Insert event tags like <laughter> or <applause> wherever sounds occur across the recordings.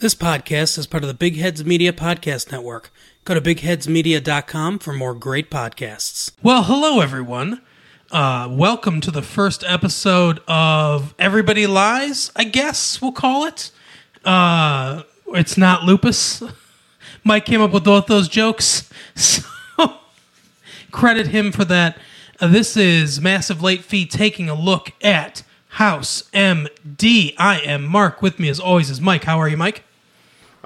This podcast is part of the Big Heads Media Podcast Network. Go to bigheadsmedia.com for more great podcasts. Well, hello, everyone. Uh, welcome to the first episode of Everybody Lies, I guess we'll call it. Uh, it's not lupus. <laughs> Mike came up with both those jokes, <laughs> so credit him for that. Uh, this is Massive Late Fee taking a look at House MD. I am Mark. With me, as always, is Mike. How are you, Mike?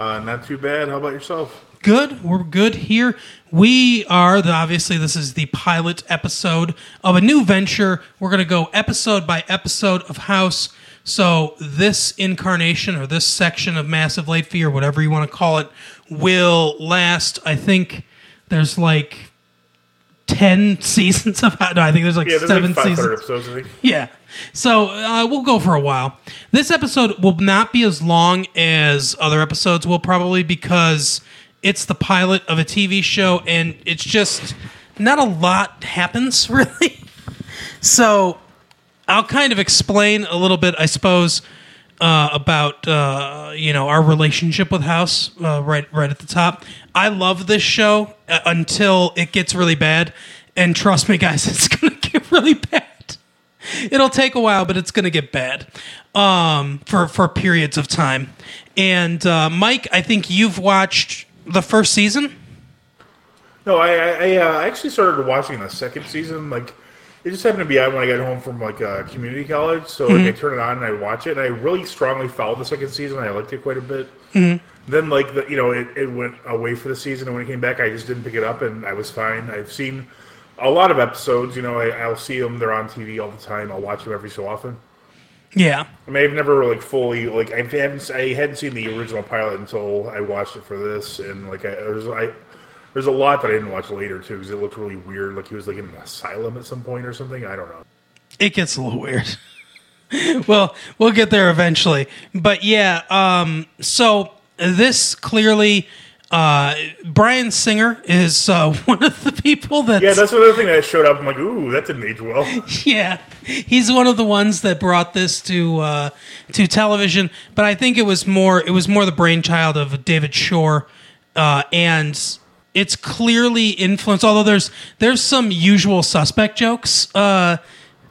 Uh, not too bad. How about yourself? Good. We're good here. We are the obviously this is the pilot episode of a new venture. We're going to go episode by episode of House. So this incarnation or this section of Massive Late Fee or whatever you want to call it will last. I think there's like ten <laughs> seasons of how No, I think there's like Yeah, there's seven like 500 seasons. episodes, I think. Yeah. So uh, we'll go for a while. This episode will not be as long as other episodes will probably because it's the pilot of a TV show and it's just not a lot happens <laughs> really. So I'll kind of explain a little bit, I suppose, uh, about uh, you know our relationship with House uh, right right at the top. I love this show uh, until it gets really bad, and trust me, <laughs> guys, it's gonna get really bad. It'll take a while, but it's gonna get bad um, for for periods of time. And uh, Mike, I think you've watched the first season. No, I I, I uh, actually started watching the second season. Like, it just happened to be on when I got home from like uh, community college. So like, I turn it on and I watch it, and I really strongly followed the second season. I liked it quite a bit. Then like the, you know it, it went away for the season, and when it came back, I just didn't pick it up, and I was fine. I've seen a lot of episodes. You know, I, I'll see them; they're on TV all the time. I'll watch them every so often. Yeah, I mean, I've never like fully like I haven't I hadn't seen the original pilot until I watched it for this, and like I was I there's a lot that I didn't watch later too because it looked really weird. Like he was like in an asylum at some point or something. I don't know. it gets a little weird. <laughs> well, we'll get there eventually. But yeah, um, so this clearly, uh, Bryan Singer is uh, <laughs> one of the people that. Yeah, that's another thing that showed up. I'm like, ooh, that didn't age well. <laughs> yeah, he's one of the ones that brought this to uh, to television. But I think it was more it was more the brainchild of David Shore, uh, and it's clearly influenced. Although there's there's some usual suspect jokes uh,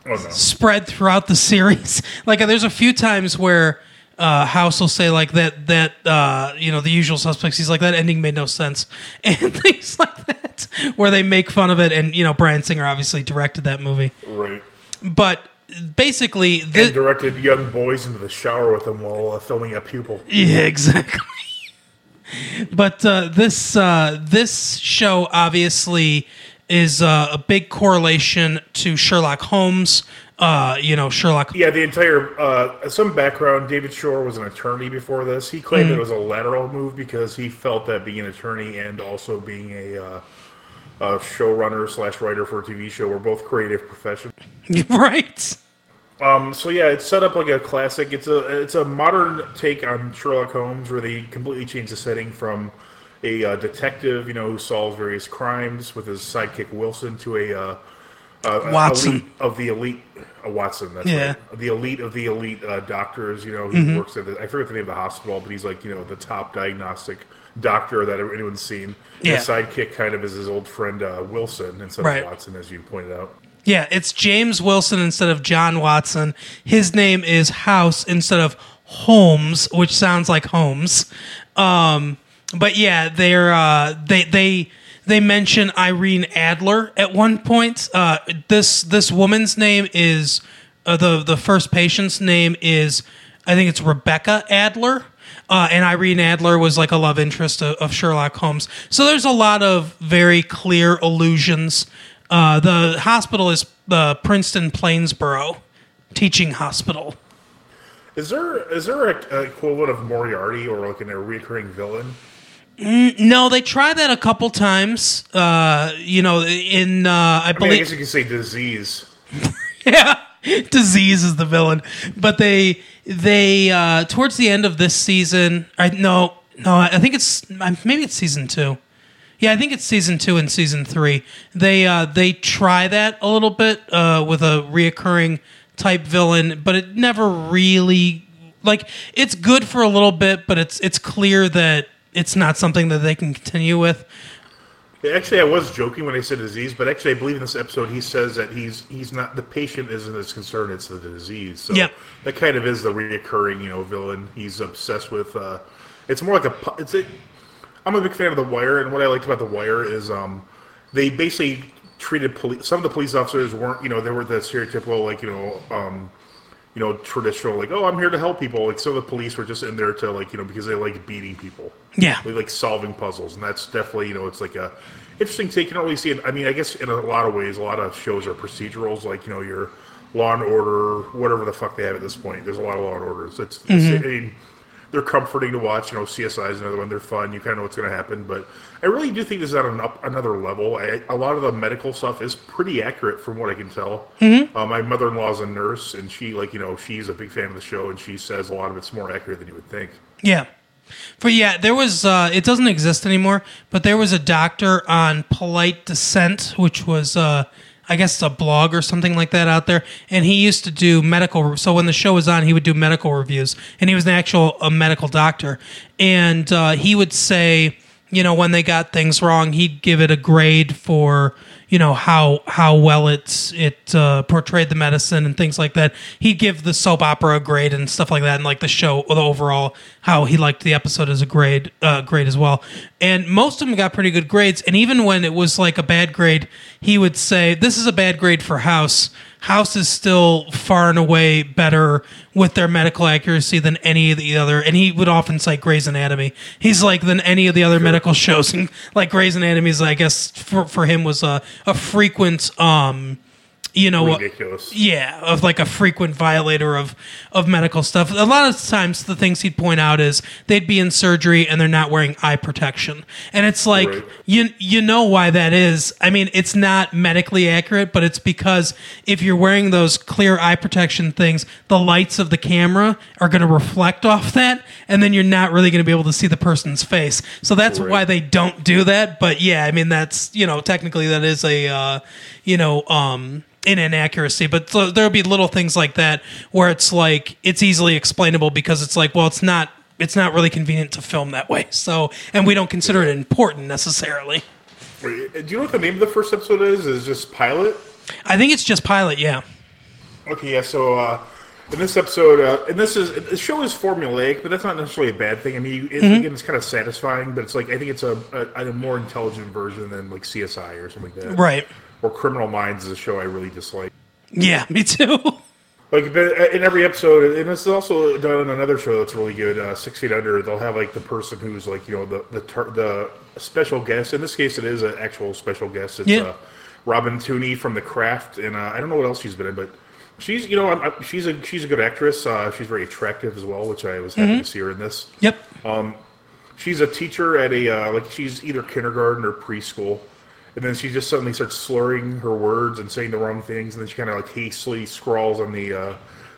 Oh no. spread throughout the <laughs> series. Like there's a few times where. Uh, House will say like that that uh, you know the usual suspects. He's like that ending made no sense <laughs> and things like that, where they make fun of it. And you know Bryan Singer obviously directed that movie Right. but basically And directed young boys into the shower with him while uh, filming a pupil. yeah <laughs> exactly but uh, this uh, this show obviously is uh, a big correlation to Sherlock Holmes uh, you know Sherlock Yeah, the entire uh, some background. David Shore was an attorney before this. He claimed Mm-hmm. it was a lateral move because he felt that being an attorney and also being a, uh, a showrunner slash writer for a TV show were both creative professions. <laughs> right Um, so yeah, it's set up like a classic. It's a it's a modern take on Sherlock Holmes, where they completely change the setting from a uh, detective, you know, who solves various crimes with his sidekick Wilson, to a uh, uh, Watson. elite of the elite. Uh, Watson, that's Yeah. right. The elite of the elite uh, doctors. You know, he works at the, I forget the name of the hospital, but he's like you know the top diagnostic doctor that anyone's seen. Yeah. His sidekick kind of is his old friend uh, Wilson instead Right. of Watson, as you pointed out. Yeah it's James Wilson instead of John Watson his name is House instead of Holmes which sounds like Holmes um, but yeah they're uh, they they they mention Irene Adler at one point. Uh, this this woman's name is uh, the the first patient's name is I think it's Rebecca Adler. Uh, and Irene Adler was like a love interest of, of Sherlock Holmes. So there's a lot of very clear allusions. Uh, the hospital is the Princeton Plainsboro Teaching Hospital. Is there is there a, a equivalent of Moriarty or like a recurring villain? No, they try that a couple times. Uh, you know, in uh, I I mean, I believe guess you can say disease. <laughs> yeah disease is the villain but they they uh towards the end of this season i no no i think it's maybe it's season two yeah i think it's season two and season three they uh they try that a little bit uh with a reoccurring type villain but it never really like it's good for a little bit, but it's it's clear that it's not something that they can continue with. Yeah, Actually, I was joking when I said disease, but actually, I believe in this episode he says that he's he's not the patient isn't as concerned; it's the disease. So Yep. that kind of is the reoccurring, you know, villain. He's obsessed with. Uh, it's more like a. It's a. I'm a big fan of The Wire, and what I liked about The Wire is um, they basically treated police. Some of the police officers weren't, you know, they were the stereotypical, like you know, um, you know, traditional, like, oh, I'm here to help people. Like some of the police were just in there to like, you know, because they like beating people. Yeah. They like solving puzzles, and that's definitely, you know, it's like a interesting take. You don't really see it. I mean, I guess in a lot of ways, a lot of shows are procedurals, like you know, your Law and Order, whatever the fuck they have at this point. There's a lot of Law and Orders. It's, it's I mean, they're comforting to watch. You know, CSI is another one. They're fun. You kind of know what's going to happen. But I really do think this is at an up, another level. I, a lot of the medical stuff is pretty accurate from what I can tell. Uh, my mother-in-law is a nurse, and she, like, you know, she's a big fan of the show, and she says a lot of it's more accurate than you would think. Yeah. For yeah, there was uh it doesn't exist anymore, but there was a doctor on Polite Dissent, which was uh I guess it's a blog or something like that out there, and he used to do medical. So when the show was on, he would do medical reviews, and he was an actual a medical doctor, and uh, he would say, you know, when they got things wrong, he'd give it a grade for you know how how well it's it uh, portrayed the medicine and things like that. He'd give the soap opera a grade and stuff like that, and like the show, the overall how he liked the episode as a grade uh, grade as well. And most of them got pretty good grades. And even when it was like a bad grade, he would say, "This is a bad grade for House." House is still far and away better with their medical accuracy than any of the other. And he would often cite Grey's Anatomy. He's like than any of the other medical shows. And <laughs> like Grey's Anatomy is, I guess, for for him was a a frequent, um, you know, Ridiculous. yeah, of like a frequent violator of of medical stuff. A lot of times, the things he'd point out is they'd be in surgery and they're not wearing eye protection, and it's like Right. you you know why that is. I mean, it's not medically accurate, but it's because if you're wearing those clear eye protection things, the lights of the camera are going to reflect off that, and then you're not really going to be able to see the person's face. So that's Right. why they don't do that. But yeah, I mean, that's you know technically that is a uh, you know um an inaccuracy but so there'll be little things like that where it's like it's easily explainable because it's like well it's not it's not really convenient to film that way so and we don't consider it important necessarily Wait, Do you know what the name of the first episode is? Is it just pilot? i think it's just pilot yeah Okay, yeah. So uh, in this episode, uh, and this is the show is formulaic, but that's not necessarily a bad thing. I mean, it, again, it's kind of satisfying, but it's like I think it's a, a, a more intelligent version than like CSI or something like that. right Or Criminal Minds is a show I really dislike. yeah <laughs> me too Like in every episode, and this is also done in another show that's really good, uh, Six Feet Under. They'll have like the person who's like you know the the tar- the special guest. In this case, it is an actual special guest. It's Yeah. uh, Robin Tunney from The Craft, and uh, I don't know what else she's been in, but she's you know I'm, she's a she's a good actress. Uh, she's very attractive as well, which I was happy to see her in this. yep Um, She's a teacher at a uh, like she's either kindergarten or preschool, and then she just suddenly starts slurring her words and saying the wrong things, and then she kind of like hastily scrawls on the uh,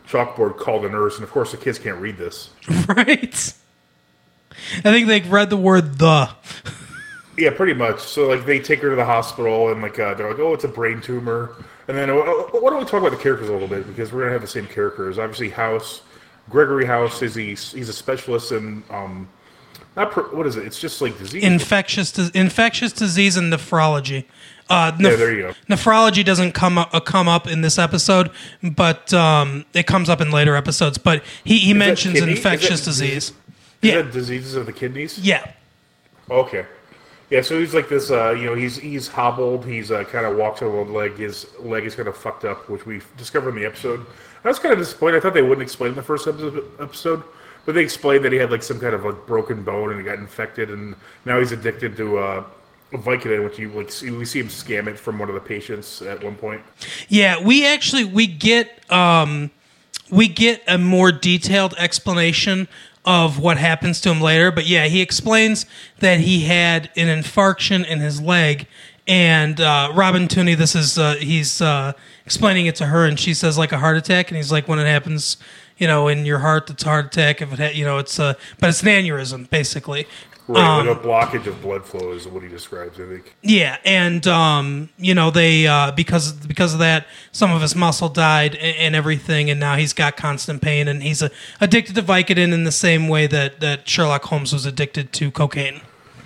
chalkboard, "Call the nurse," and of course the kids can't read this. <laughs> right i think they read the word the <laughs> Yeah, pretty much. So like they take her to the hospital, and like uh, they're like, "Oh, it's a brain tumor," and then uh, why don't we talk about the characters a little bit because we're gonna have the same characters. Obviously, House, Gregory House is he's he's a specialist in um, not per, what is it? It's just like disease. infectious dis- infectious disease and nephrology. Uh, yeah, there you go. nephrology doesn't come up, uh, come up in this episode, but um, it comes up in later episodes. But he, he mentions infectious that- disease. Is Yeah, diseases of the kidneys? yeah, Okay. Yeah, so he's like this. Uh, you know, he's he's hobbled. He's uh, kind of walks on one leg. His leg is kind of fucked up, which we discovered in the episode. I was kind of disappointed. I thought they wouldn't explain in the first episode, episode, but they explained that he had like some kind of like broken bone and he got infected, and now he's addicted to uh, Vicodin, which you like see, we see him scam it from one of the patients at one point. yeah. We actually we get um, we get a more detailed explanation of what happens to him later. But yeah, he explains that he had an infarction in his leg, and uh, Robin Tunney, this is uh, he's uh, explaining it to her, and she says like a heart attack, and he's like when it happens. You know, in your heart, that's a heart attack. If it, ha- you know, it's a, but it's an aneurysm basically. Right, Um, like a blockage of blood flow is what he describes. I think. Yeah, and um, you know they uh, because because of that, some of his muscle died and, and everything, and now he's got constant pain, and he's uh, addicted to Vicodin in the same way that that Sherlock Holmes was addicted to cocaine.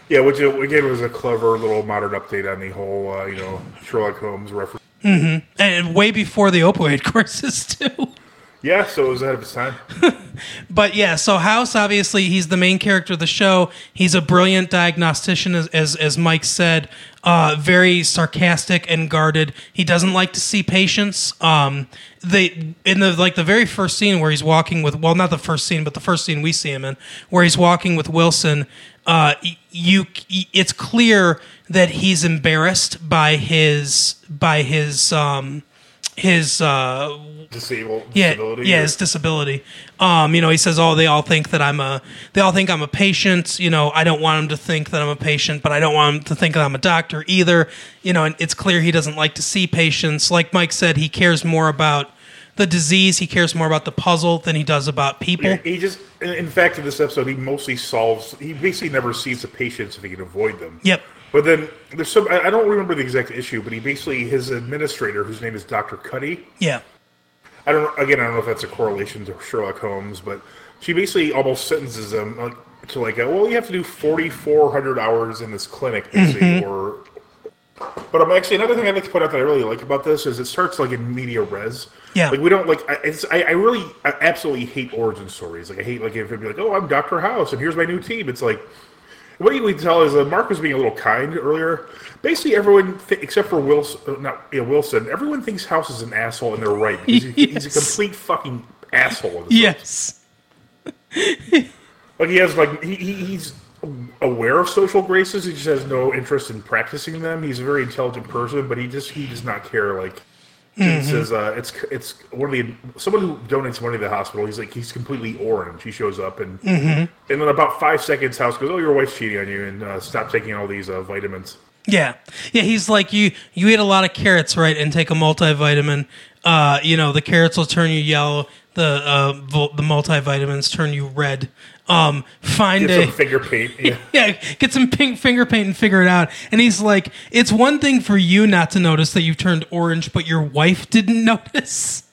Yeah, which uh, again was a clever little modern update on the whole, uh, you know, Sherlock Holmes reference. And way before the opioid <laughs> crisis too. Yeah, so it was ahead of its time. <laughs> But yeah, so House obviously he's the main character of the show. He's a brilliant diagnostician, as as, as Mike said. Uh, very sarcastic and guarded. He doesn't like to see patients. Um, they in the like the very first scene where he's walking with well, not the first scene, but the first scene we see him in, where he's walking with Wilson. Uh, you, it's clear that he's embarrassed by his by his um his uh Disabled. yeah, disability yeah, or- his disability. Um, you know, he says, "Oh, they all think that I'm a, they all think I'm a patient. You know, I don't want them to think that I'm a patient, but I don't want them to think that I'm a doctor either. You know, and it's clear he doesn't like to see patients. Like Mike said, he cares more about the disease. He cares more about the puzzle than he does about people. Yeah, he just, in- in fact, in this episode, he mostly solves. He basically never sees the patients if he can avoid them. Yep. But then there's some. I don't remember the exact issue, but he basically his administrator, whose name is Doctor Cuddy. Yeah. I don't. Again, I don't know if that's a correlation to Sherlock Holmes, but she basically almost sentences him like, to like, well, you have to do 4,400 hours in this clinic, basically, mm-hmm. or. But I'm actually another thing I'd like to point out that I really like about this is it starts like in media res. Yeah. Like we don't like. I- It's. I, I really, I absolutely hate origin stories. Like I hate like if it'd be like, oh, I'm Doctor House and here's my new team. It's like. What you can tell is that Mark was being a little kind earlier. Basically, everyone, th- except for Wilson, uh, not yeah, Wilson, everyone thinks House is an asshole, and they're right. Because he- He's a <laughs> complete fucking asshole. Yes. <laughs> like he has like he, he, he's aware of social graces. He just has no interest in practicing them. He's a very intelligent person, but he just he does not care. Like Mm-hmm. it says, uh, it's it's one of the someone who donates money to the hospital. He's like he's completely orange. He shows up and Mm-hmm. and then about five seconds, House goes, "Oh, your wife's cheating on you, and uh, stop taking all these uh, vitamins." Yeah, yeah. He's like you. You eat a lot of carrots, right? And take a multivitamin. Uh, you know, the carrots will turn you yellow. The uh, vol- the multivitamins turn you red. Um, find Get a some finger paint. <laughs> Yeah. yeah, get some pink finger paint and figure it out. And he's like, it's one thing for you not to notice that you've turned orange, but your wife didn't <laughs> notice.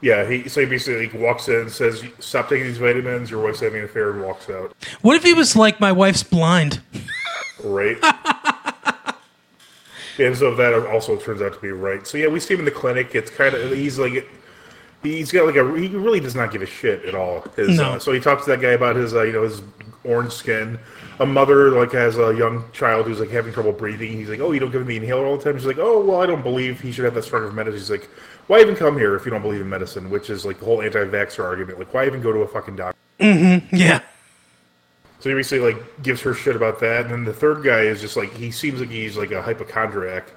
Yeah, he so he basically like, walks in and says, "Stop taking these vitamins. Your wife's having an affair," and walks out. What if he was like, my wife's blind? Right. <laughs> and so that also turns out to be right. So yeah, we see him in the clinic. It's kind of he's like he's got like a he really does not give a shit at all. His, No. uh, so he talks to that guy about his uh, you know his orange skin. A mother like has a young child who's like having trouble breathing. He's like, oh, you don't give him the inhaler all the time. She's like, oh, well, I don't believe he should have that strong of medicine. He's like, why even come here if you don't believe in medicine? Which is like the whole anti-vaxxer argument. Like, why even go to a fucking doctor? Mm-hmm. Yeah. So he basically like gives her shit about that, and then the third guy is just like he seems like he's like a hypochondriac.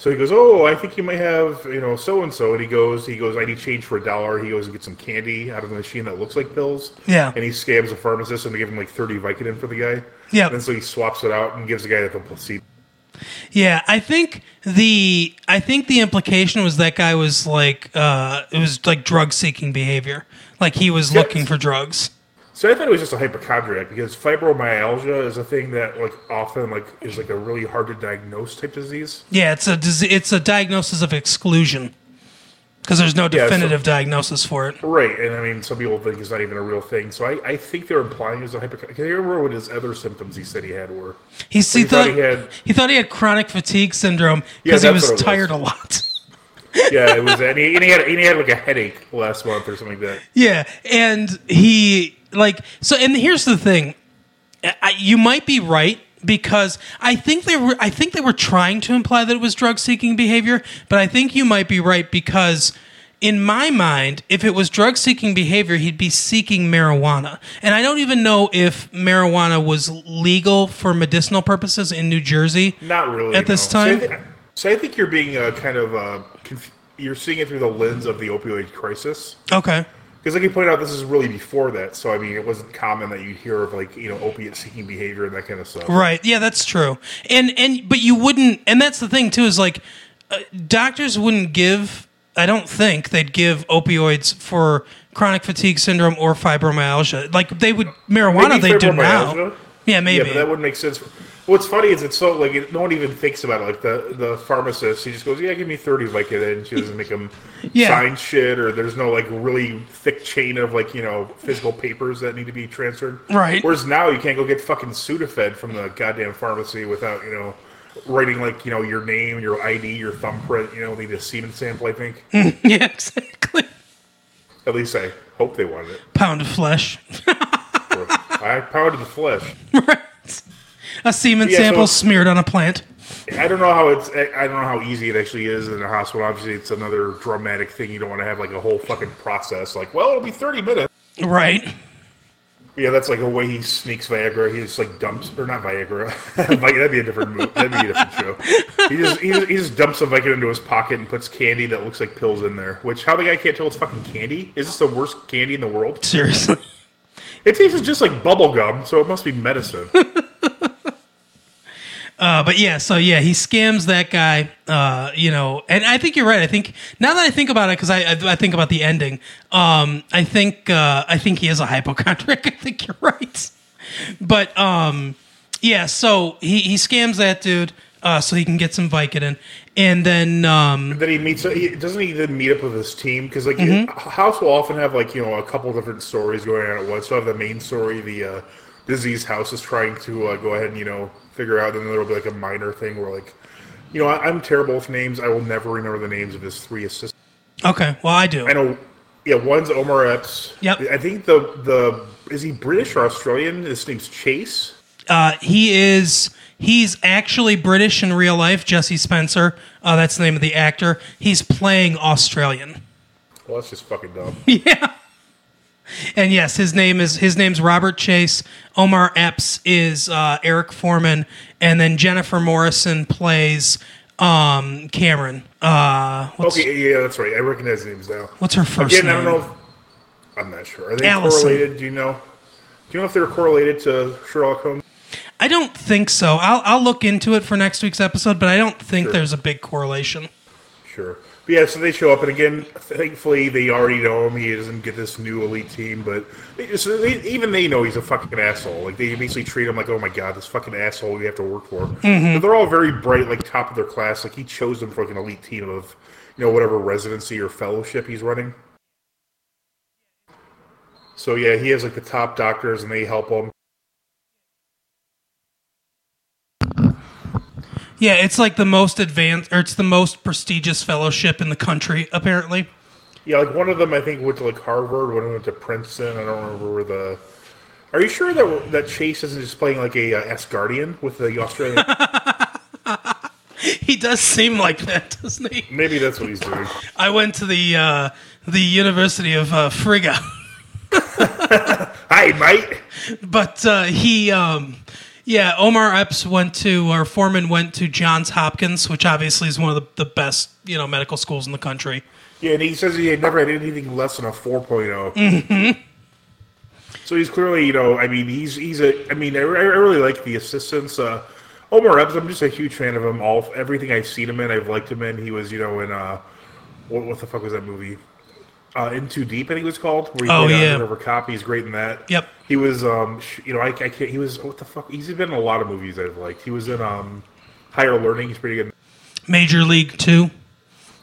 So he goes, "Oh, I think you might have you know so and so," and he goes, "He goes, I need change for a dollar." He goes and gets some candy out of the machine that looks like pills. Yeah. And he scams a pharmacist and they give him like thirty Vicodin for the guy. Yeah. And so he swaps it out and gives the guy the placebo. Yeah, I think the I think the implication was that guy was like uh it was like drug seeking behavior. Like he was Yeah. looking for drugs. So I thought it was just a hypochondriac because fibromyalgia is a thing that like often like is like a really hard to diagnose type disease. Yeah, it's a it's a diagnosis of exclusion because there's no so- definitive diagnosis for it. Right, and I mean, some people think it's not even a real thing. So I, I think they're implying it's a hypochondriac. Can you remember what his other symptoms he said he had were? He, he, he thought, thought he had- he thought he had chronic fatigue syndrome Yeah, because he was what was. tired a lot. <laughs> Yeah, it was. And he, and he had and he had like a headache last month or something like that. Yeah, and he like so. And here's the thing: I, you might be right because I think they were. I think they were trying to imply that it was drug seeking behavior, but I think you might be right because. In my mind, if it was drug seeking behavior, he'd be seeking marijuana. And I don't even know if marijuana was legal for medicinal purposes in New Jersey. Not really At this no. So I time? So I, think you're being uh, kind of uh, conf- you're seeing it through the lens of the opioid crisis. Okay. Because, like you pointed out, this is really before that. So I mean, it wasn't common that you'd hear of like you know opiate seeking behavior and that kind of stuff. Right. Yeah, that's true. And and but you wouldn't. And that's the thing too is like uh, doctors wouldn't give I don't think they'd give opioids for chronic fatigue syndrome or fibromyalgia. Like they would marijuana, Maybe they do now. Yeah, Yeah, maybe. but that wouldn't make sense. What's funny is it's so like it, no one even thinks about it. Like the the pharmacist, he just goes, "Yeah, give me thirty Vicodin." She doesn't make him <laughs> Yeah. sign shit, or there's no like really thick chain of like you know physical papers that need to be transferred. Right. Whereas now you can't go get fucking Sudafed from the goddamn pharmacy without you know writing like you know your name, your ID, your thumbprint. You know, need a semen sample. I think. <laughs> yeah, exactly. At least I hope they wanted it. Pound of flesh. <laughs> I pounded the flesh. right. A semen Yeah, sample it's- smeared on a plant. I don't know how it's. I don't know how easy it actually is in a hospital. Obviously, it's another dramatic thing. You don't want to have like a whole fucking process. Like, well, it'll be thirty minutes. Right. Yeah, that's like a way he sneaks Viagra. He just like dumps, or not Viagra. <laughs> that'd be a different move. That'd be a different show. He just, he just he just dumps a Viagra into his pocket and puts candy that looks like pills in there. Which how the guy can't tell it's fucking candy? Is this the worst candy in the world? Seriously. It tastes just like bubble gum, so it must be medicine. <laughs> Uh, but yeah, so yeah, he scams that guy. Uh, you know, and I think you're right. I think now that I think about it, because I, I I think about the ending. Um, I think uh, I think he is a hypochondriac. <laughs> I think you're right. But um, yeah, so he he scams that dude. Uh, so he can get some Vicodin, and then um, then he meets. He, doesn't he then meet up with his team? Because like Mm-hmm. House will often have like you know a couple different stories going on at once. So have the main story, the uh, disease House is trying to uh, go ahead and you know figure out. And then there will be like a minor thing where like, you know, I, I'm terrible with names. I will never remember the names of his three assistants. okay, well I do. I know. Yeah, one's Omar Epps. Yep. I think the the is he British or Australian? His name's Chase. Uh, he is he's actually British in real life. Jesse Spencer. Uh, that's the name of the actor. He's playing Australian. Well, that's just fucking dumb. <laughs> Yeah. And yes, his name is his name's Robert Chase. Omar Epps is uh, Eric Foreman, and then Jennifer Morrison plays um, Cameron. Uh, Okay, yeah, that's right. I recognize names now. what's her first Again, name? I don't know. If, I'm not sure. Are they Allison. correlated? Do you know? Do you know if they're correlated to Sherlock Holmes? I don't think so. I'll I'll look into it for next week's episode, but I don't think Sure. there's a big correlation. Sure. Yeah, so they show up, and again, thankfully, they already know him. He doesn't get this new elite team, but they just, they, even they know he's a fucking asshole. Like they basically treat him like, oh my god, this fucking asshole we have to work for. Mm-hmm. But they're all very bright, like top of their class. Like he chose them for like an elite team of, you know, whatever residency or fellowship he's running. So yeah, he has like the top doctors, and they help him. Yeah, it's like the most advanced, or it's the most prestigious fellowship in the country, apparently. Yeah, like one of them I think went to like Harvard, one of them went to Princeton. I don't remember where the. Are you sure that that Chase isn't just playing like a uh, Asgardian with the Australian? <laughs> He does seem like that, doesn't he? Maybe that's what he's doing. I went to the uh, the University of uh, Frigga, <laughs> Hi, mate. but uh, he, um, yeah, Omar Epps went to, or Foreman went to Johns Hopkins, which obviously is one of the, the best, you know, medical schools in the country. Yeah, and he says he had never had anything less than a 4.0. Mm-hmm. So he's clearly, you know, I mean, he's he's a. I mean, I, I really like the assistants. Uh, Omar Epps, I'm just a huge fan of him. All everything I've seen him in, I've liked him in. He was, you know, in uh, what, what the fuck was that movie? Uh, in Too Deep, I think it was called. Where he Oh, yeah. undercover cop. He's great in that. Yep. He was, um, sh- you know, I, I can't. He was what the fuck? He's been in a lot of movies I've liked. He was in um, Higher Learning. He's pretty good. Major League Two.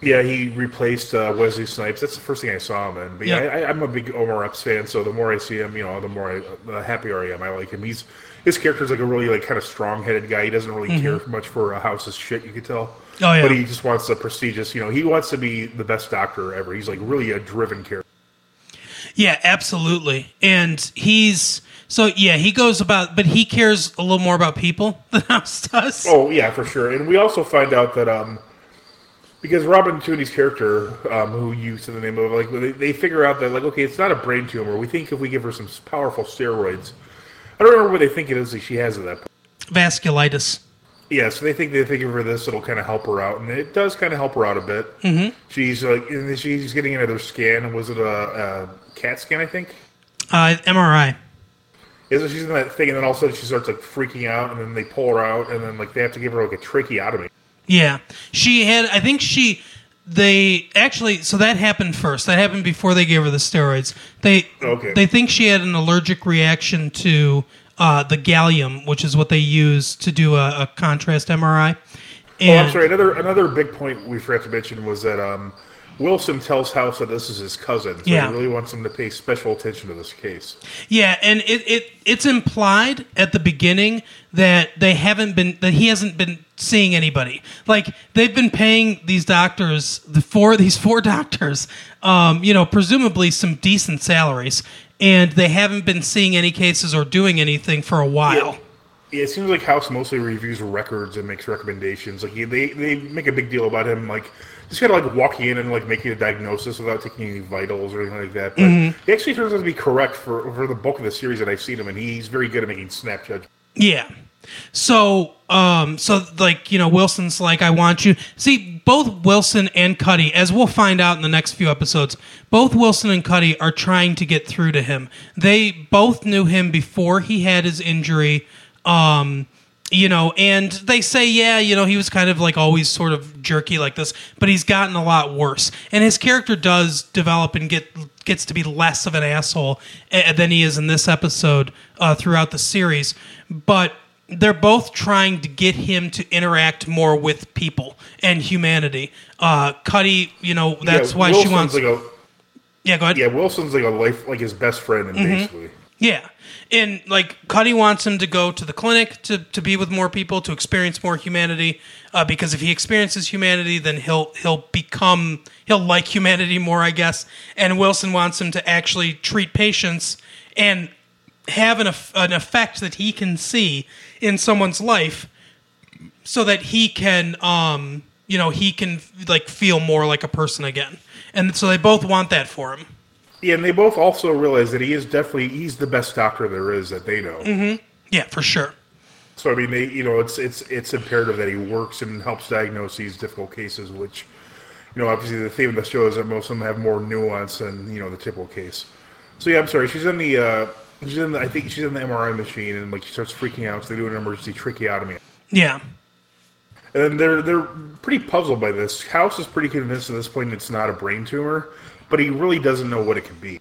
Yeah, he replaced uh, Wesley Snipes. That's the first thing I saw him in. But yeah, Yeah. I, I'm a big Omar Epps fan. So the more I see him, you know, the more I, the happier I am. I like him. He's his character's like a really like kind of strong-headed guy. He doesn't really care much for a house's shit. You could tell. Oh, yeah. But he just wants a prestigious. You know, he wants to be the best doctor ever. He's like really a driven character. Yeah, absolutely. And he's so yeah, he goes about, but he cares a little more about people <laughs> than House does. Oh yeah, for sure. And we also find out that um, because Robin Tunney's character, um, who you said the name of, like they, they figure out that like okay, it's not a brain tumor. We think if we give her some powerful steroids, I don't remember what they think it is that she has at that point. Vasculitis. Yeah, so they think they think of her this, it'll kind of help her out, and it does kind of help her out a bit. Mm-hmm. She's like, and she's getting another scan. Was it a, a CAT scan? I think. Uh, MRI. Yeah, so she's in that thing, and then all of a sudden she starts like freaking out, and then they pull her out, and then like they have to give her like a tracheotomy. Yeah, she had. I think she. they actually so that happened first. That happened before they gave her the steroids. They Okay. they think she had an allergic reaction to uh, the gallium, which is what they use to do a, a contrast MRI. Oh, And I'm sorry. Another another big point we forgot to mention was that um, Wilson tells House that this is his cousin, so Yeah. he really wants him to pay special attention to this case. Yeah, and it, it it's implied at the beginning that they haven't been that he hasn't been seeing anybody. Like they've been paying these doctors the four these four <laughs> doctors, um, you know, presumably some decent salaries, and they haven't been seeing any cases or doing anything for a while. Yeah, it seems like House mostly reviews records and makes recommendations. Like he, they they make a big deal about him, like just kind of like walking in and like making a diagnosis without taking any vitals or anything like that. But Mm-hmm. he actually turns out to be correct for for the bulk of the series that I've seen him, and he's very good at making snap judgments. Yeah. So, um, so like you know, Wilson's like, I want you. See, both Wilson and Cuddy, as we'll find out in the next few episodes, both Wilson and Cuddy are trying to get through to him. They both knew him before he had his injury. Um, you know, and they say, yeah, you know, he was kind of like always sort of jerky like this, but he's gotten a lot worse. And his character does develop and get gets to be less of an asshole uh, than he is in this episode uh, throughout the series. But they're both trying to get him to interact more with people and humanity. Uh, Cuddy, you know, that's Yeah, why Wilson's she wants. Like a, yeah, go ahead. yeah, Wilson's like a life, like his best friend, and Mm-hmm. basically. Yeah. And like Cuddy wants him to go to the clinic to, to be with more people, to experience more humanity. Uh, because if he experiences humanity, then he'll he'll become he'll like humanity more, I guess. And Wilson wants him to actually treat patients and have an, an effect that he can see in someone's life so that he can um you know he can like feel more like a person again and so they both want that for him Yeah, and they both also realize that he is definitely he's the best doctor there is that they know. Mm-hmm. yeah for sure So I mean, they, you know, it's it's it's imperative that he works and helps diagnose these difficult cases. Which, you know, obviously the theme of the show is that most of them have more nuance than you know the typical case. So yeah, I'm sorry. She's in the uh, she's in the, I think she's in the MRI machine and like she starts freaking out. So they do an emergency tracheotomy. yeah And then they're they're pretty puzzled by this. House is pretty convinced at this point it's not a brain tumor, but he really doesn't know what it could be.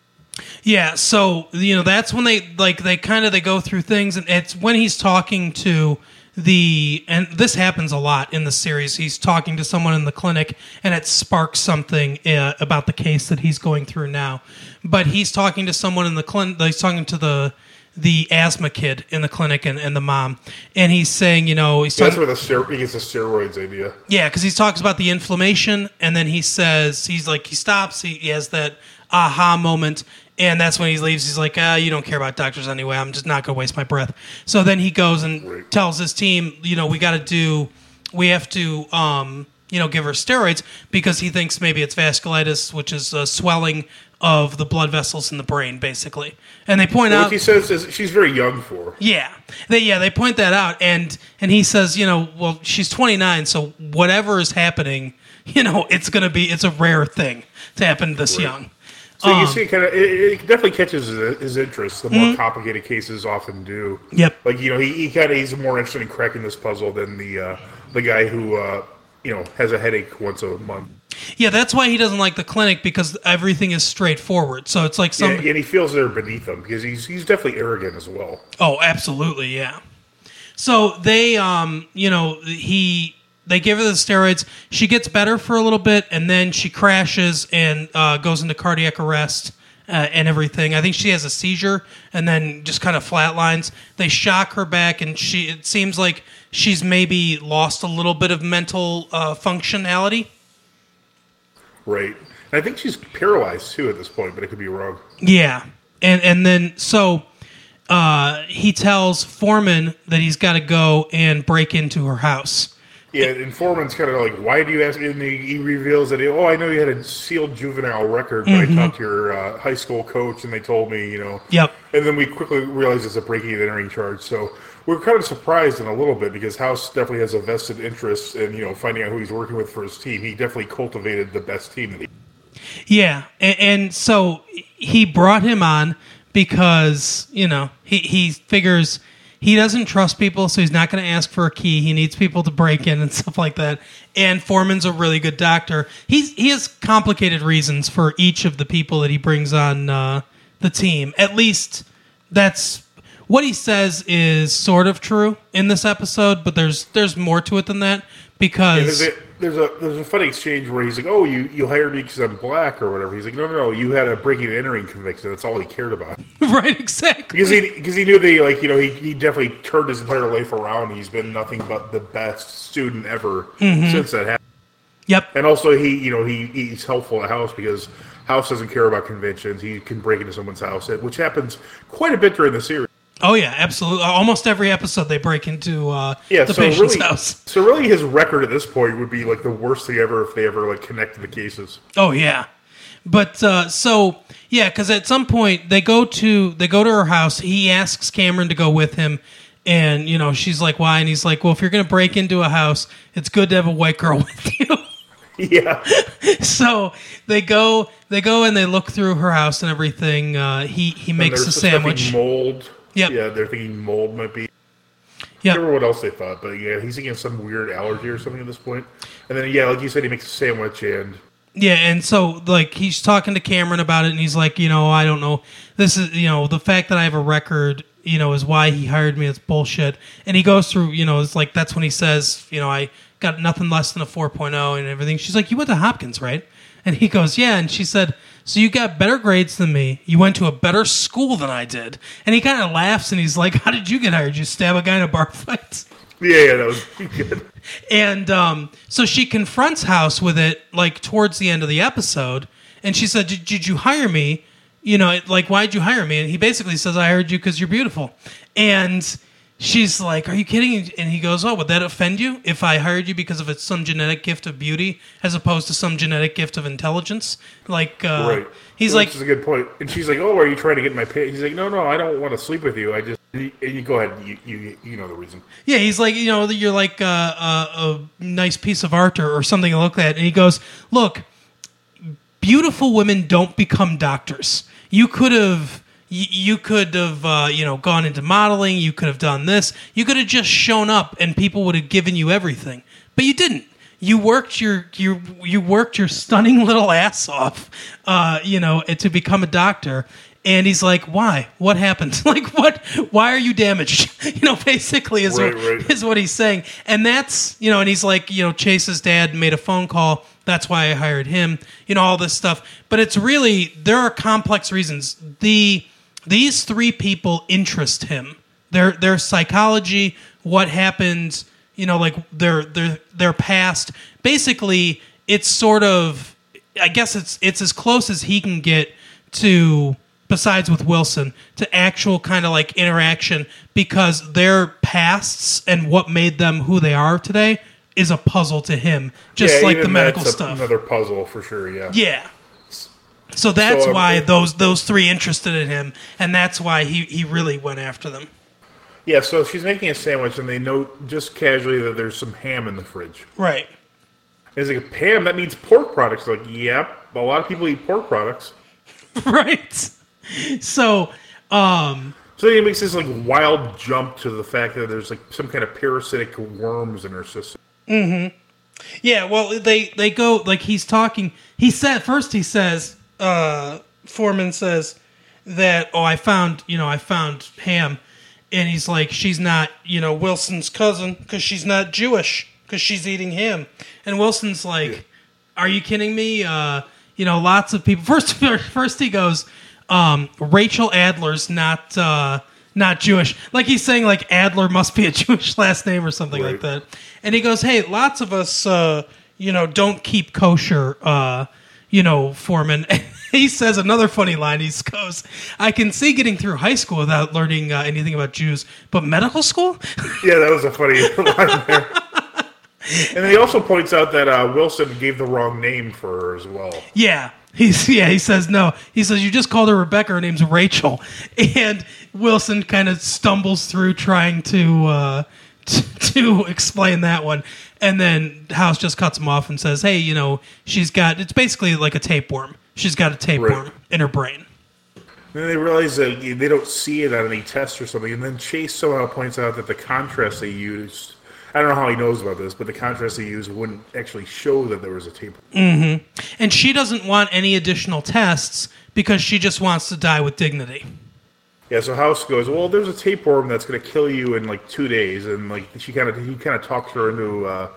Yeah, so you know that's when they like they kind of they go through things, and it's when he's talking to the and this happens a lot in the series. He's talking to someone in the clinic, and it sparks something uh, about the case that he's going through now. But he's talking to someone in the clinic. He's talking to the the asthma kid in the clinic and, and the mom, and he's saying, you know, he's That's talking, where the he gets the steroids idea. yeah, because he talks about the inflammation, and then he says he's like he stops. He, he has that aha moment, and that's when he leaves. He's like, ah, you don't care about doctors anyway. I'm just not gonna waste my breath. So then he goes and Right. tells his team, you know, we got to do, we have to, um, you know, give her steroids because he thinks maybe it's vasculitis, which is uh, swelling of the blood vessels in the brain, basically. And they point What out he says is she's very young for. yeah, they yeah they point that out, and and he says, you know, well she's 29, so whatever is happening, you know, it's gonna be it's a rare thing to happen this young. So you Um, see, kind of, it, it definitely catches his, his interest. The more complicated cases often do. Mm-hmm. Yep. Like you know, he, he kind of he's more interested in cracking this puzzle than the uh, the guy who uh, you know has a headache once a month. Yeah, that's why he doesn't like the clinic because everything is straightforward. So it's like some and, and he feels they're beneath him because he's he's definitely arrogant as well. Oh, absolutely, yeah. So they, um, you know, he they give her the steroids. She gets better for a little bit, and then she crashes and uh, goes into cardiac arrest uh, and everything. I think she has a seizure, and then just kind of flatlines. They shock her back, and she. It seems like she's maybe lost a little bit of mental uh, functionality. Right. I think she's paralyzed too at this point, but it could be wrong. Yeah, and and then so uh, he tells Foreman that he's got to go and break into her house. Yeah, and Foreman's kind of like, "Why do you ask?" me? And he, he reveals that, "Oh, I know you had a sealed juvenile record, but I talked to your uh, high school coach, and they told me, you know." Yep. And then we quickly realize it's a breaking and entering charge. So we're kind of surprised in a little bit because House definitely has a vested interest in you know finding out who he's working with for his team. He definitely cultivated the best team that he. Yeah, and, and so he brought him on because you know he he figures he doesn't trust people, so he's not going to ask for a key. He needs people to break in and <laughs> stuff like that. And Foreman's a really good doctor. He's he has complicated reasons for each of the people that he brings on uh, the team. At least that's what he says is sort of true in this episode, but there's there's more to it than that because a, there's a there's a funny exchange where he's like, "Oh, you you hired me because I'm black or whatever." He's like, "No, no, no, you had a breaking and entering conviction. That's all he cared about." <laughs> right exactly. Because he because he knew that like you know he, he definitely turned his entire life around. He's been nothing but the best student ever mm-hmm. since that happened. Yep. And also he you know he he's helpful at house because house doesn't care about conventions. He can break into someone's house, which happens quite a bit during the series. Oh yeah, absolutely. Almost every episode they break into uh, Yeah, the so patient's really, house. <laughs> so really, his record at this point would be like the worst thing ever if they ever like connected the cases. Oh yeah, but uh, so yeah, because at some point they go to they go to her house. He asks Cameron to go with him, and you know she's like, "Why?" And he's like, "Well, if you're gonna break into a house, it's good to have a white girl <laughs> with you." <laughs> Yeah, so they go they go and they look through her house and everything. Uh, he he makes a sandwich. Mold. Yep. Yeah, they're thinking mold might be. I Yep. don't remember what else they thought, but yeah, he's thinking of some weird allergy or something at this point. And then yeah, like you said, he makes a sandwich and Yeah, and so like he's talking to Cameron about it, and he's like, you know, I don't know. This is you know the fact that I have a record, you know, is why he hired me. It's bullshit. And he goes through, you know, it's like that's when he says, you know, I got nothing less than a 4.0 and everything. She's like, you went to Hopkins, right? And he goes, yeah. And she said, so you got better grades than me. You went to a better school than I did. And he kind of laughs and he's like, how did you get hired? You stab a guy in a bar fight? yeah, yeah, that was good. And um, so she confronts House with it, like towards the end of the episode, and she said, "Did, did you hire me? You know, like why'd you hire me?" And he basically says, "I hired you because you're beautiful." And she's like, "Are you kidding?" And he goes, "Oh, would that offend you if I hired you because of some genetic gift of beauty as opposed to some genetic gift of intelligence?" Like, uh, Right. he's Which like, is a good point. And she's like, "Oh, are you trying to get my pay?" He's like, "No, no, I don't want to sleep with you. I just." And you go ahead. You, you you know the reason. Yeah, he's like, you know, you're like a, a, a nice piece of art or, or something to look at. And he goes, look, beautiful women don't become doctors. You could have, you, you could have, uh, you know, gone into modeling. You could have done this. You could have just shown up, and people would have given you everything. But you didn't. You worked your you you worked your stunning little ass off, uh, you know, to become a doctor. And he's like, "Why? What happened? <laughs> like, what? Why are you damaged? <laughs> You know, basically is Right, what, right. is what he's saying. And that's you know, and he's like, you know, Chase's dad made a phone call. That's why I hired him. You know, all this stuff. But it's really there are complex reasons. The these three people interest him. Their their psychology, what happened, you know, like their their their past. Basically, it's sort of I guess it's it's as close as he can get to besides with Wilson to actual kind of like interaction because their pasts and what made them who they are today is a puzzle to him just Yeah, like the medical stuff. Another puzzle for sure. Yeah. Yeah. So that's So, um, why those those three interested in him, and that's why he, he really went after them. Yeah. So she's making a sandwich, and they note just casually that there's some ham in the fridge. Right. And he's like, "Ham? That means pork products." Like, yep. A lot of people eat pork products. <laughs> right. So, um, So he makes this like wild jump to the fact that there's like some kind of parasitic worms in her system. Mm-hmm. Yeah. Well, they they go like he's talking. He said first. He says, uh, Foreman says that oh, I found you know I found Ham, and he's like she's not you know Wilson's cousin because she's not Jewish because she's eating ham, and Wilson's like, are you kidding me? Uh, you know, lots of people. <laughs> First, first he goes, um, Rachel Adler's not uh, not Jewish. Like he's saying, like Adler must be a <laughs> Jewish last name or something like that. And he goes, hey, lots of us, uh, you know, don't keep kosher. Uh, you know, Foreman. <laughs> he says another funny line. He goes, "I can see getting through high school without learning uh, anything about Jews, but medical school." <laughs> Yeah, that was a funny <laughs> line there. And then he also points out that uh, Wilson gave the wrong name for her as well. Yeah. He's yeah, he says no. He says you just called her Rebecca, her name's Rachel. And Wilson kind of stumbles through trying to uh <laughs> to explain that one. And then House just cuts him off and says, "Hey, you know, she's got it's basically like a tapeworm. She's got a tapeworm Right. in her brain." then they realize that they don't see it on any test or something. And then Chase somehow points out that the contrast they used. I don't know how he knows about this, but the contrast they used wouldn't actually show that there was a tapeworm. Mm-hmm. And she doesn't want any additional tests because she just wants to die with dignity. Yeah, so House goes, well, there's a tapeworm that's going to kill you in like two days, and like she kind of he kind of talks her into uh,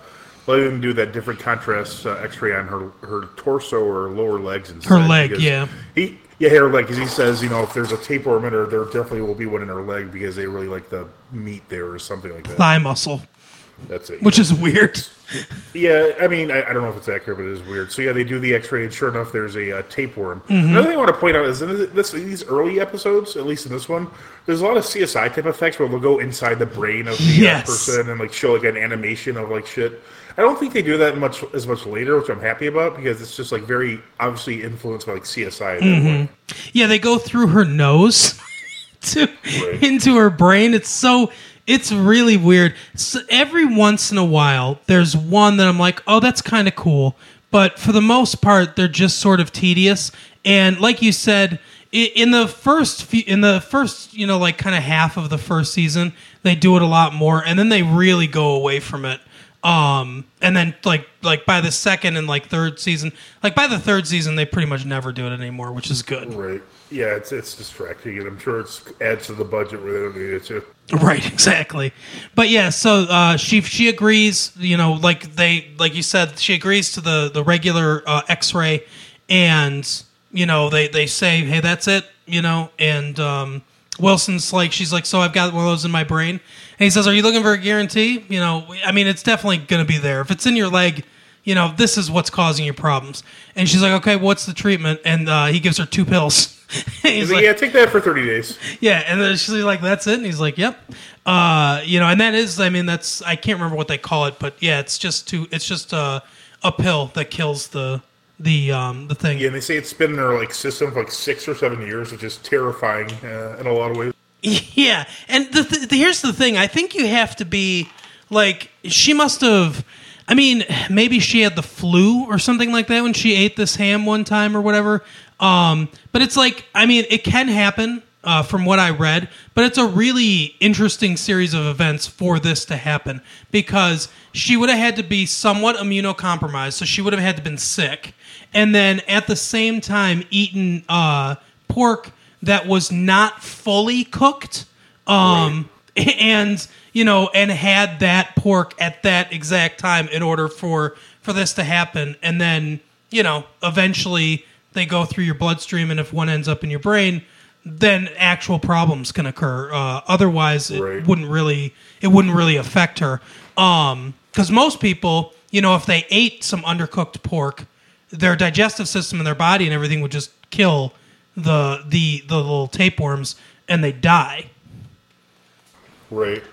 letting him do that different contrast uh, X-ray on her her torso or lower legs and Her leg, yeah. He yeah, her leg because he says you know if there's a tapeworm in her, there definitely will be one in her leg because they really like the meat there or something like that. Thigh muscle, That's it. which is weird. Yeah, I mean, I, I don't know if it's accurate, but it is weird. So yeah, they do the X-ray, and sure enough, there's a uh, tapeworm. Mm-hmm. Another thing I want to point out is in this, these early episodes, at least in this one, there's a lot of CSI type effects where they'll go inside the brain of the uh, Yes. person and like show like an animation of like shit. I don't think they do that much as much later, which I'm happy about because it's just like very obviously influenced by like CSI. Mm-hmm. Yeah, they go through her nose <laughs> to Right. into her brain. It's so it's really weird. So every once in a while, there's one that I'm like, oh, that's kind of cool. But for the most part, they're just sort of tedious. And like you said, in the first few, in the first, you know, like kind of half of the first season, they do it a lot more, and then they really go away from it. Um, and then like like by the second and like third season, like by the third season, they pretty much never do it anymore, which is good. Right. Yeah, it's it's distracting, and I'm sure it's adds to the budget where they don't need it to. <laughs> Right, exactly. But yeah, so uh, she she agrees. You know, like they like you said, she agrees to the the regular uh, X-ray, and you know they they say, hey, that's it. You know, and um, Wilson's like, she's like, so I've got one of those in my brain, and he says, are you looking for a guarantee? You know, I mean, it's definitely going to be there. If it's in your leg. You know, this is what's causing your problems. And she's like, okay, what's the treatment? And uh, he gives her two pills. <laughs> <laughs> He's like, yeah, take that for 30 days. yeah, and then she's like, "That's it," and he's like, "Yep." Uh, you know, and that is, I mean, that's I can't remember what they call it, but yeah, it's just to, it's just a, a pill that kills the the um the thing. Yeah, and they say it's been in their like system for like six or seven years, which is terrifying uh, in a lot of ways. <laughs> Yeah, and the, the, here's the thing: I think you have to be like she must have. I mean, maybe she had the flu or something like that when she ate this ham one time or whatever. Um, but it's like, I mean, it can happen uh, from what I read, but it's a really interesting series of events for this to happen because she would have had to be somewhat immunocompromised, so she would have had to been sick, and then at the same time eaten uh, pork that was not fully cooked um <laughs> and you know and had that pork at that exact time in order for for this to happen. And then you know eventually they go through your bloodstream and if one ends up in your brain then actual problems can occur uh, otherwise it Right. wouldn't really it wouldn't really affect her um because most people you know if they ate some undercooked pork their digestive system and their body and everything would just kill the the the little tapeworms and they die. Right.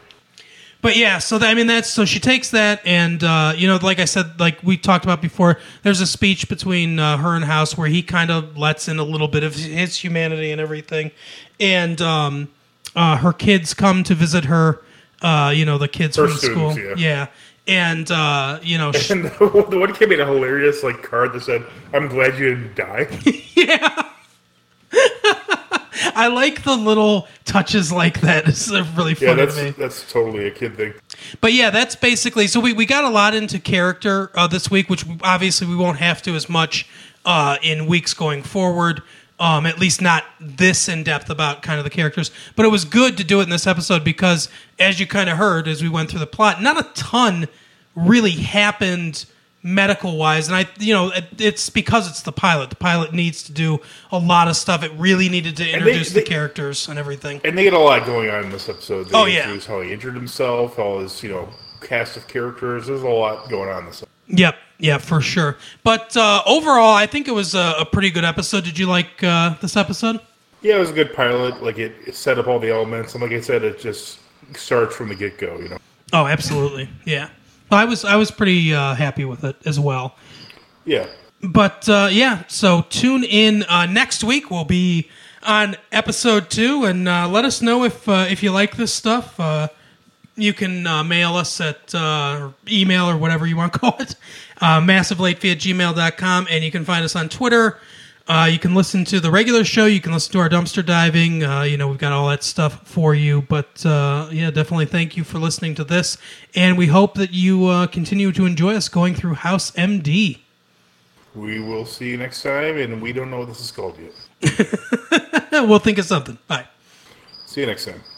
But yeah, so that, I mean that's so she takes that and uh, you know like I said like we talked about before there's a speech between uh, her and House where he kind of lets in a little bit of his humanity and everything and um, uh, her kids come to visit her uh, you know the kids Her from students, school yeah. and uh, you know she, And <laughs> the one came in a hilarious like card that said, "I'm glad you didn't die." <laughs> <laughs> I like the little touches like that <laughs> it's really yeah, funny that's to me. that's totally a kid thing. But yeah, that's basically so we, we got a lot into character uh, this week, which obviously we won't have to as much uh, in weeks going forward. Um, at least not this in depth about kind of the characters, but it was good to do it in this episode because, as you kind of heard as we went through the plot, not a ton really happened medical wise, and I, you know, it, it's because it's the pilot. The pilot needs to do a lot of stuff. It really needed to introduce they- the characters and everything. And they get a lot going on in this episode. They Oh, yeah. how he injured himself, all his you know cast of characters. There's a lot going on in this. Yep, yeah, for sure. But uh, overall, I think it was a, a pretty good episode. Did you like uh, this episode? Yeah, it was a good pilot. Like it, it set up all the elements, and like I said, it just starts from the get go. You know. Oh, absolutely. Yeah, I was I was pretty uh, happy with it as well. Yeah. But uh, yeah, so tune in uh, next week. We'll be on episode two, and uh, let us know if uh, if you like this stuff. Uh, you can uh, mail us at uh, email or whatever you want to <laughs> call it, uh, massivelatefee at gmail.com, and you can find us on Twitter Uh, you can listen to the regular show. You can listen to our dumpster diving. Uh, you know, we've got all that stuff for you. But uh, yeah, definitely thank you for listening to this. And we hope that you uh, continue to enjoy us going through House MD. We will see you next time, and we don't know what this is called yet. <laughs> we'll think of something. Bye. See you next time.